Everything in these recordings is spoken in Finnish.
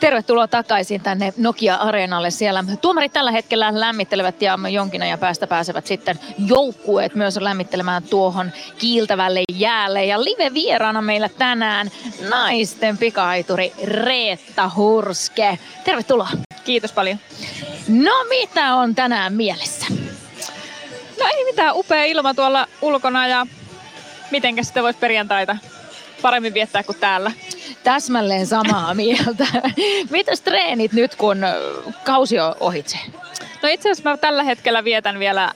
Tervetuloa takaisin tänne Nokia-areenalle. Siellä tuomarit tällä hetkellä lämmittelevät ja jonkin ajan päästä pääsevät sitten joukkueet myös lämmittelemään tuohon kiiltävälle jäälle. Ja live-vieraana meillä tänään naisten pikaituri Reetta Hurske. Tervetuloa. Kiitos paljon. No mitä on tänään mielessä? No ei mitään, upea ilma tuolla ulkona ja mitenkä sitten voisi perjantaita paremmin viettää kuin täällä. Täsmälleen samaa mieltä. Mitäs treenit nyt, kun kausi on ohitse? No itse asiassa mä tällä hetkellä vietän vielä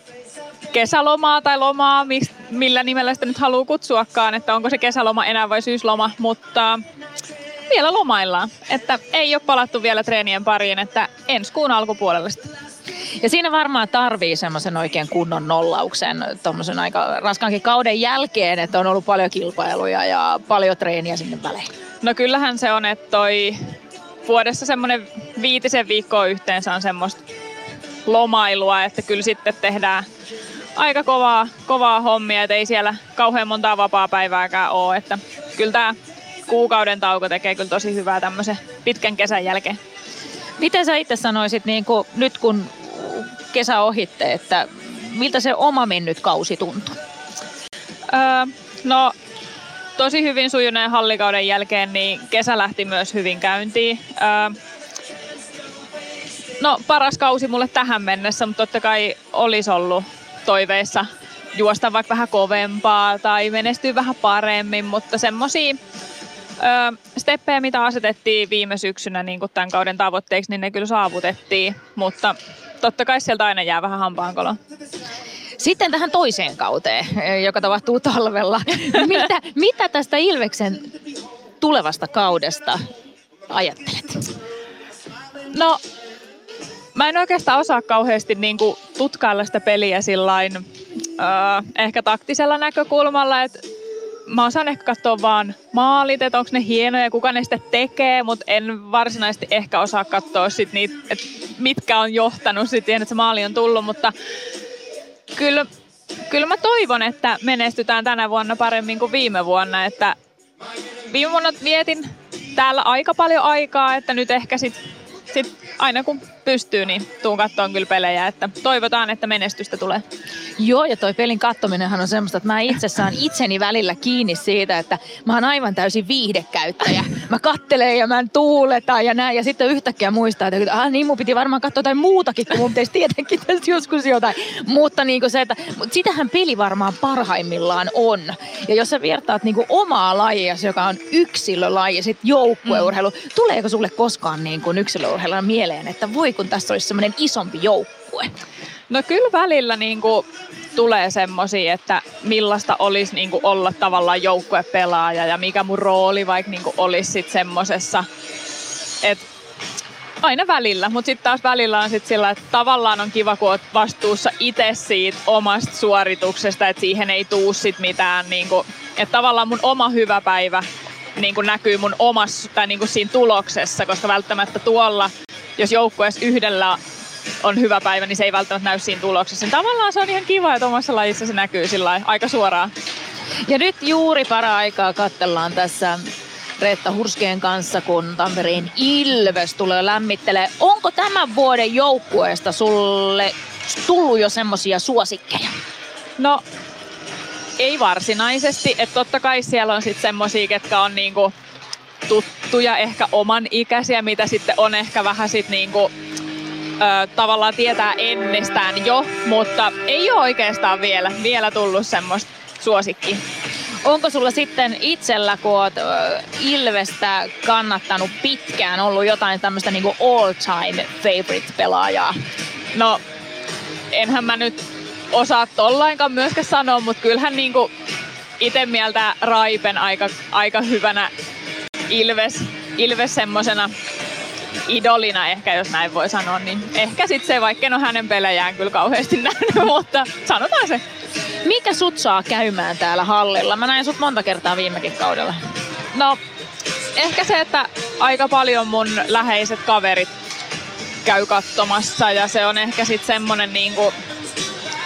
kesälomaa tai lomaa, millä nimellä sitä nyt haluaa kutsuakaan, että onko se kesäloma enää vai syysloma, mutta vielä lomaillaan. Että ei ole palattu vielä treenien pariin, että ensi kuun alkupuolella sitten. Ja siinä varmaan tarvii semmoisen oikein kunnon nollauksen tuommoisen aika raskankin kauden jälkeen, että on ollut paljon kilpailuja ja paljon treeniä sinne välein. No kyllähän se on, että toi vuodessa semmoinen viitisen viikkoa yhteensä on semmoista lomailua, että kyllä sitten tehdään aika kovaa, kovaa hommia, että ei siellä kauhean montaa vapaa-päivääkään ole, että kyllä tämä kuukauden tauko tekee kyllä tosi hyvää tämmöisen pitkän kesän jälkeen. Miten sä itse sanoisit, niin kun, nyt kun kesä ohitte, että miltä se oma mennyt kausi tuntuu? Öö, no tosi hyvin sujuneen hallikauden jälkeen, niin kesä lähti myös hyvin käyntiin. Öö, no paras kausi mulle tähän mennessä, mutta totta kai olisi ollut toiveissa juosta vaikka vähän kovempaa tai menestyä vähän paremmin, mutta semmoisia öö, steppejä, mitä asetettiin viime syksynä niin tämän kauden tavoitteiksi, niin ne kyllä saavutettiin, mutta totta kai sieltä aina jää vähän hampaankolo. Sitten tähän toiseen kauteen, joka tapahtuu talvella. mitä, mitä tästä Ilveksen tulevasta kaudesta ajattelet? No, mä en oikeastaan osaa kauheasti niin kuin tutkailla sitä peliä sillain, öö, ehkä taktisella näkökulmalla, että mä osaan ehkä katsoa vaan maalit, että onko ne hienoja, kuka ne sitten tekee, mutta en varsinaisesti ehkä osaa katsoa sit niitä, että mitkä on johtanut sitten, että se maali on tullut, mutta kyllä, kyllä mä toivon, että menestytään tänä vuonna paremmin kuin viime vuonna, että viime vuonna vietin täällä aika paljon aikaa, että nyt ehkä sitten sit aina kun pystyy, niin tuun kattoon kyllä pelejä, että toivotaan, että menestystä tulee. Joo, ja toi pelin kattominenhan on semmoista, että mä itse saan itseni välillä kiinni siitä, että mä oon aivan täysin viihdekäyttäjä. Mä kattelen ja mä en tuuleta ja näin, ja sitten yhtäkkiä muistaa, että ah, niin mun piti varmaan katsoa jotain muutakin, kun mun pitäisi tietenkin tästä joskus jotain. Mutta niin se, että sitähän peli varmaan parhaimmillaan on. Ja jos sä vertaat niin kuin omaa lajia, joka on yksilölaji, sitten joukkueurheilu, mm. tuleeko sulle koskaan niin kuin yksilöurheiluna mieleen, että voi kun tässä olisi semmoinen isompi joukkue? No kyllä välillä niin kuin tulee semmoisia, että millaista olisi niin kuin olla tavallaan joukkuepelaaja ja mikä mun rooli vaikka niin kuin olisi sitten semmoisessa, aina välillä, mutta sitten taas välillä on sitten sillä, että tavallaan on kiva, kun oot vastuussa itse siitä omasta suorituksesta, että siihen ei tuu sit mitään, niin kuin, että tavallaan mun oma hyvä päivä niin kuin näkyy mun omassa tai niin kuin siinä tuloksessa, koska välttämättä tuolla, jos joukkueessa yhdellä on hyvä päivä, niin se ei välttämättä näy siinä tuloksessa. Tavallaan se on ihan kiva, että omassa lajissa se näkyy sillä aika suoraan. Ja nyt juuri para-aikaa katsellaan tässä Reetta Hurskeen kanssa, kun Tampereen Ilves tulee lämmittelee. Onko tämän vuoden joukkueesta sulle tullut jo semmoisia suosikkeja? No, ei varsinaisesti. Että totta kai siellä on sitten semmosia, ketkä on niinku tuttuja, ehkä oman ikäisiä, mitä sitten on ehkä vähän sit niinku ö, tavallaan tietää ennestään jo, mutta ei ole oikeastaan vielä, vielä tullut semmoista suosikki. Onko sulla sitten itsellä, kun oot Ilvestä kannattanut pitkään, ollut jotain tämmöistä niinku all-time favorite-pelaajaa? No, enhän mä nyt osaa tollainkaan myöskään sanoa, mutta kyllähän niinku itse mieltä Raipen aika, aika hyvänä Ilves, Ilves semmosena idolina ehkä, jos näin voi sanoa, niin ehkä sitten se, vaikka en ole hänen pelejään kyllä kauheasti nähnyt, mutta sanotaan se. Mikä sut saa käymään täällä hallilla? Mä näin sut monta kertaa viimekin kaudella. No, ehkä se, että aika paljon mun läheiset kaverit käy katsomassa ja se on ehkä sitten semmonen niinku,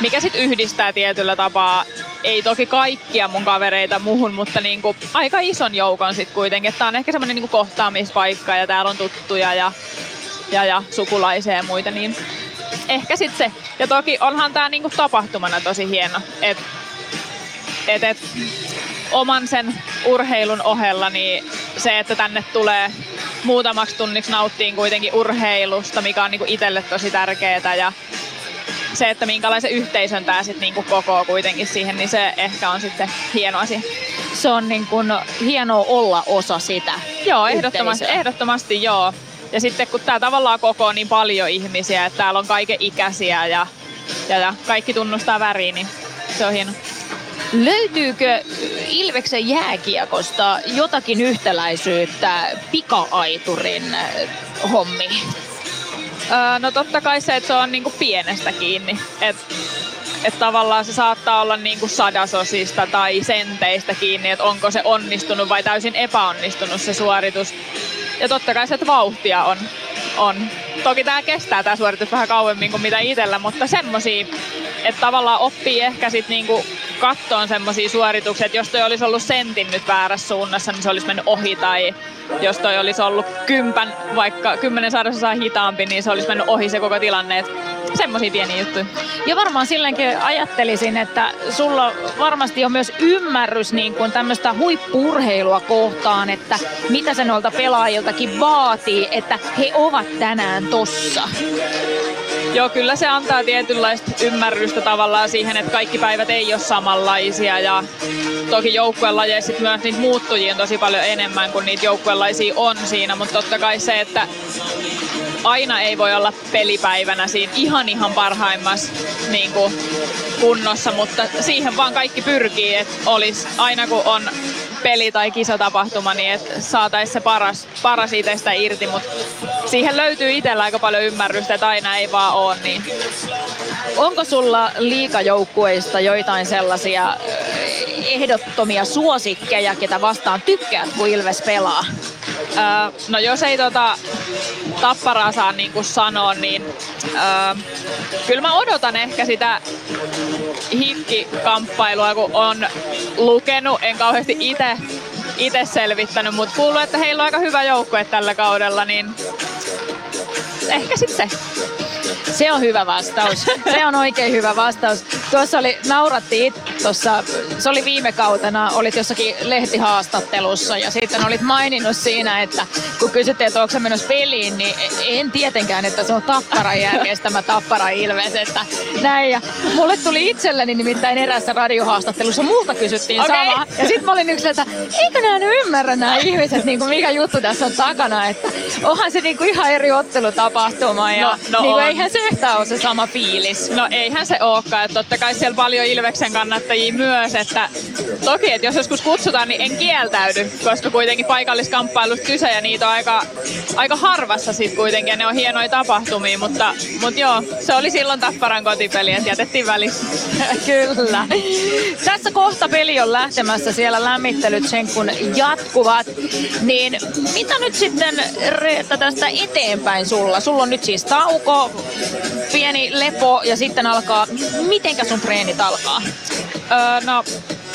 mikä sitten yhdistää tietyllä tapaa ei toki kaikkia mun kavereita muhun, mutta niin kuin aika ison joukon sitten kuitenkin. Tämä on ehkä semmoinen niin kohtaamispaikka ja täällä on tuttuja ja, ja, ja sukulaisia ja muita, niin ehkä sitten se. Ja toki onhan tämä niinku tapahtumana tosi hieno, että et, et, oman sen urheilun ohella niin se, että tänne tulee muutamaksi tunniksi nauttiin kuitenkin urheilusta, mikä on niinku itselle tosi tärkeää ja se, että minkälaisen yhteisön tämä sitten niinku kokoo kuitenkin siihen, niin se ehkä on sitten hieno asia. Se on niin kuin hienoa olla osa sitä Joo, ehdottomasti, ehdottomasti joo. Ja sitten kun tämä tavallaan kokoo niin paljon ihmisiä, että täällä on kaiken ikäisiä ja, ja, ja kaikki tunnustaa väriä, niin se on hieno. Löytyykö Ilveksen jääkiekosta jotakin yhtäläisyyttä pika-aiturin hommiin? No totta kai se, että se on niinku pienestä kiinni. Että et tavallaan se saattaa olla niinku sadasosista tai senteistä kiinni, että onko se onnistunut vai täysin epäonnistunut se suoritus. Ja totta kai se, että vauhtia on. on. Toki tämä kestää tämä suoritus vähän kauemmin kuin mitä itsellä, mutta semmosia, että tavallaan oppii ehkä sitten niinku kattoon semmoisia suorituksia, että jos toi olisi ollut sentin nyt väärässä suunnassa, niin se olisi mennyt ohi, tai jos toi olisi ollut kympän, vaikka kymmenen sadasosaa hitaampi, niin se olisi mennyt ohi se koko tilanne. semmoisia pieniä juttuja. Ja varmaan silläkin ajattelisin, että sulla varmasti on myös ymmärrys niin kuin tämmöistä huippurheilua kohtaan, että mitä se noilta pelaajiltakin vaatii, että he ovat tänään tossa. Joo, kyllä se antaa tietynlaista ymmärrystä tavallaan siihen, että kaikki päivät ei ole samanlaisia ja toki joukkuelajeissa myös niitä muuttujia on tosi paljon enemmän kuin niitä joukkuelaisia on siinä, mutta totta kai se, että aina ei voi olla pelipäivänä siinä ihan ihan parhaimmassa niin kunnossa, mutta siihen vaan kaikki pyrkii, että olisi aina kun on peli tai kisatapahtuma, niin että saataisiin se paras, paras itsestä irti, mutta siihen löytyy itsellä aika paljon ymmärrystä, että aina ei vaan ole niin. Onko sulla liikajoukkueista joitain sellaisia ehdottomia suosikkeja, ketä vastaan tykkäät, kun Ilves pelaa? Öö, no jos ei tota tapparaa saa niin kuin sanoa, niin öö, kyllä mä odotan ehkä sitä hikki-kamppailua, kun on lukenut, en kauheasti itse itse selvittänyt, mutta kuuluu, että heillä on aika hyvä joukkue tällä kaudella, niin ehkä sitten se. Se on hyvä vastaus. Se on oikein hyvä vastaus. Tuossa oli, naurattiin tuossa, se oli viime kautena, olit jossakin lehtihaastattelussa ja sitten olit maininnut siinä, että kun kysyttiin, että onko se menossa peliin, niin en tietenkään, että se on Tappara järjestämä Tappara Ilves, että näin. Ja mulle tuli itselleni nimittäin erässä radiohaastattelussa, multa kysyttiin okay. sama. Ja sitten mä olin yksi, että eikö nämä nyt ymmärrä nämä ihmiset, niin kuin mikä juttu tässä on takana, että onhan se niin kuin ihan eri ottelutapahtuma ja no, no niin kuin, eihän se yhtään ole se sama fiilis. No eihän se olekaan, että totta kai siellä paljon Ilveksen kannattajia myös, että toki, että jos joskus kutsutaan, niin en kieltäydy, koska kuitenkin paikalliskamppailusta kyse ja niitä on aika, aika harvassa sitten kuitenkin ja ne on hienoja tapahtumia, mutta, mutta joo, se oli silloin Tapparan kotipeli, että jätettiin välissä. Kyllä. Tässä kohta peli on lähtemässä, siellä lämmittelyt sen kun jatkuvat, niin mitä nyt sitten Reetta tästä eteenpäin sulla? Sulla on nyt siis tauko, pieni lepo ja sitten alkaa, mitenkä sun treenit alkaa? Öö, no,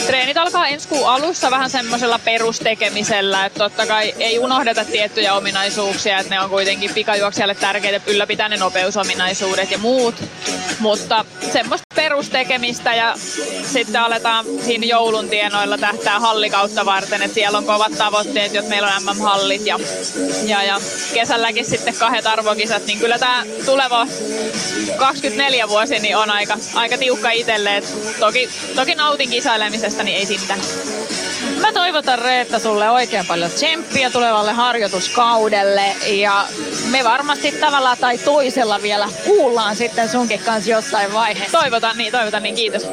treenit alkaa ensi kuun alussa vähän semmoisella perustekemisellä, että totta kai ei unohdeta tiettyjä ominaisuuksia, että ne on kuitenkin pikajuoksijalle tärkeitä ylläpitää ne nopeusominaisuudet ja muut, mutta semmoista perustekemistä ja sitten aletaan siinä joulun tienoilla tähtää hallikautta varten, että siellä on kovat tavoitteet, että meillä on MM-hallit ja, ja, ja kesälläkin sitten kahdet arvokisat, niin kyllä tämä tuleva 24 vuosi niin on aika, aika tiukka itselle. Toki, toki nautin kisailemisesta, niin ei sitten. Mä toivotan Reetta sulle oikein paljon tsemppiä tulevalle harjoituskaudelle ja me varmasti tavalla tai toisella vielä kuullaan sitten sunkin kanssa jossain vaiheessa. Toivotan niin, toivotan niin, kiitos.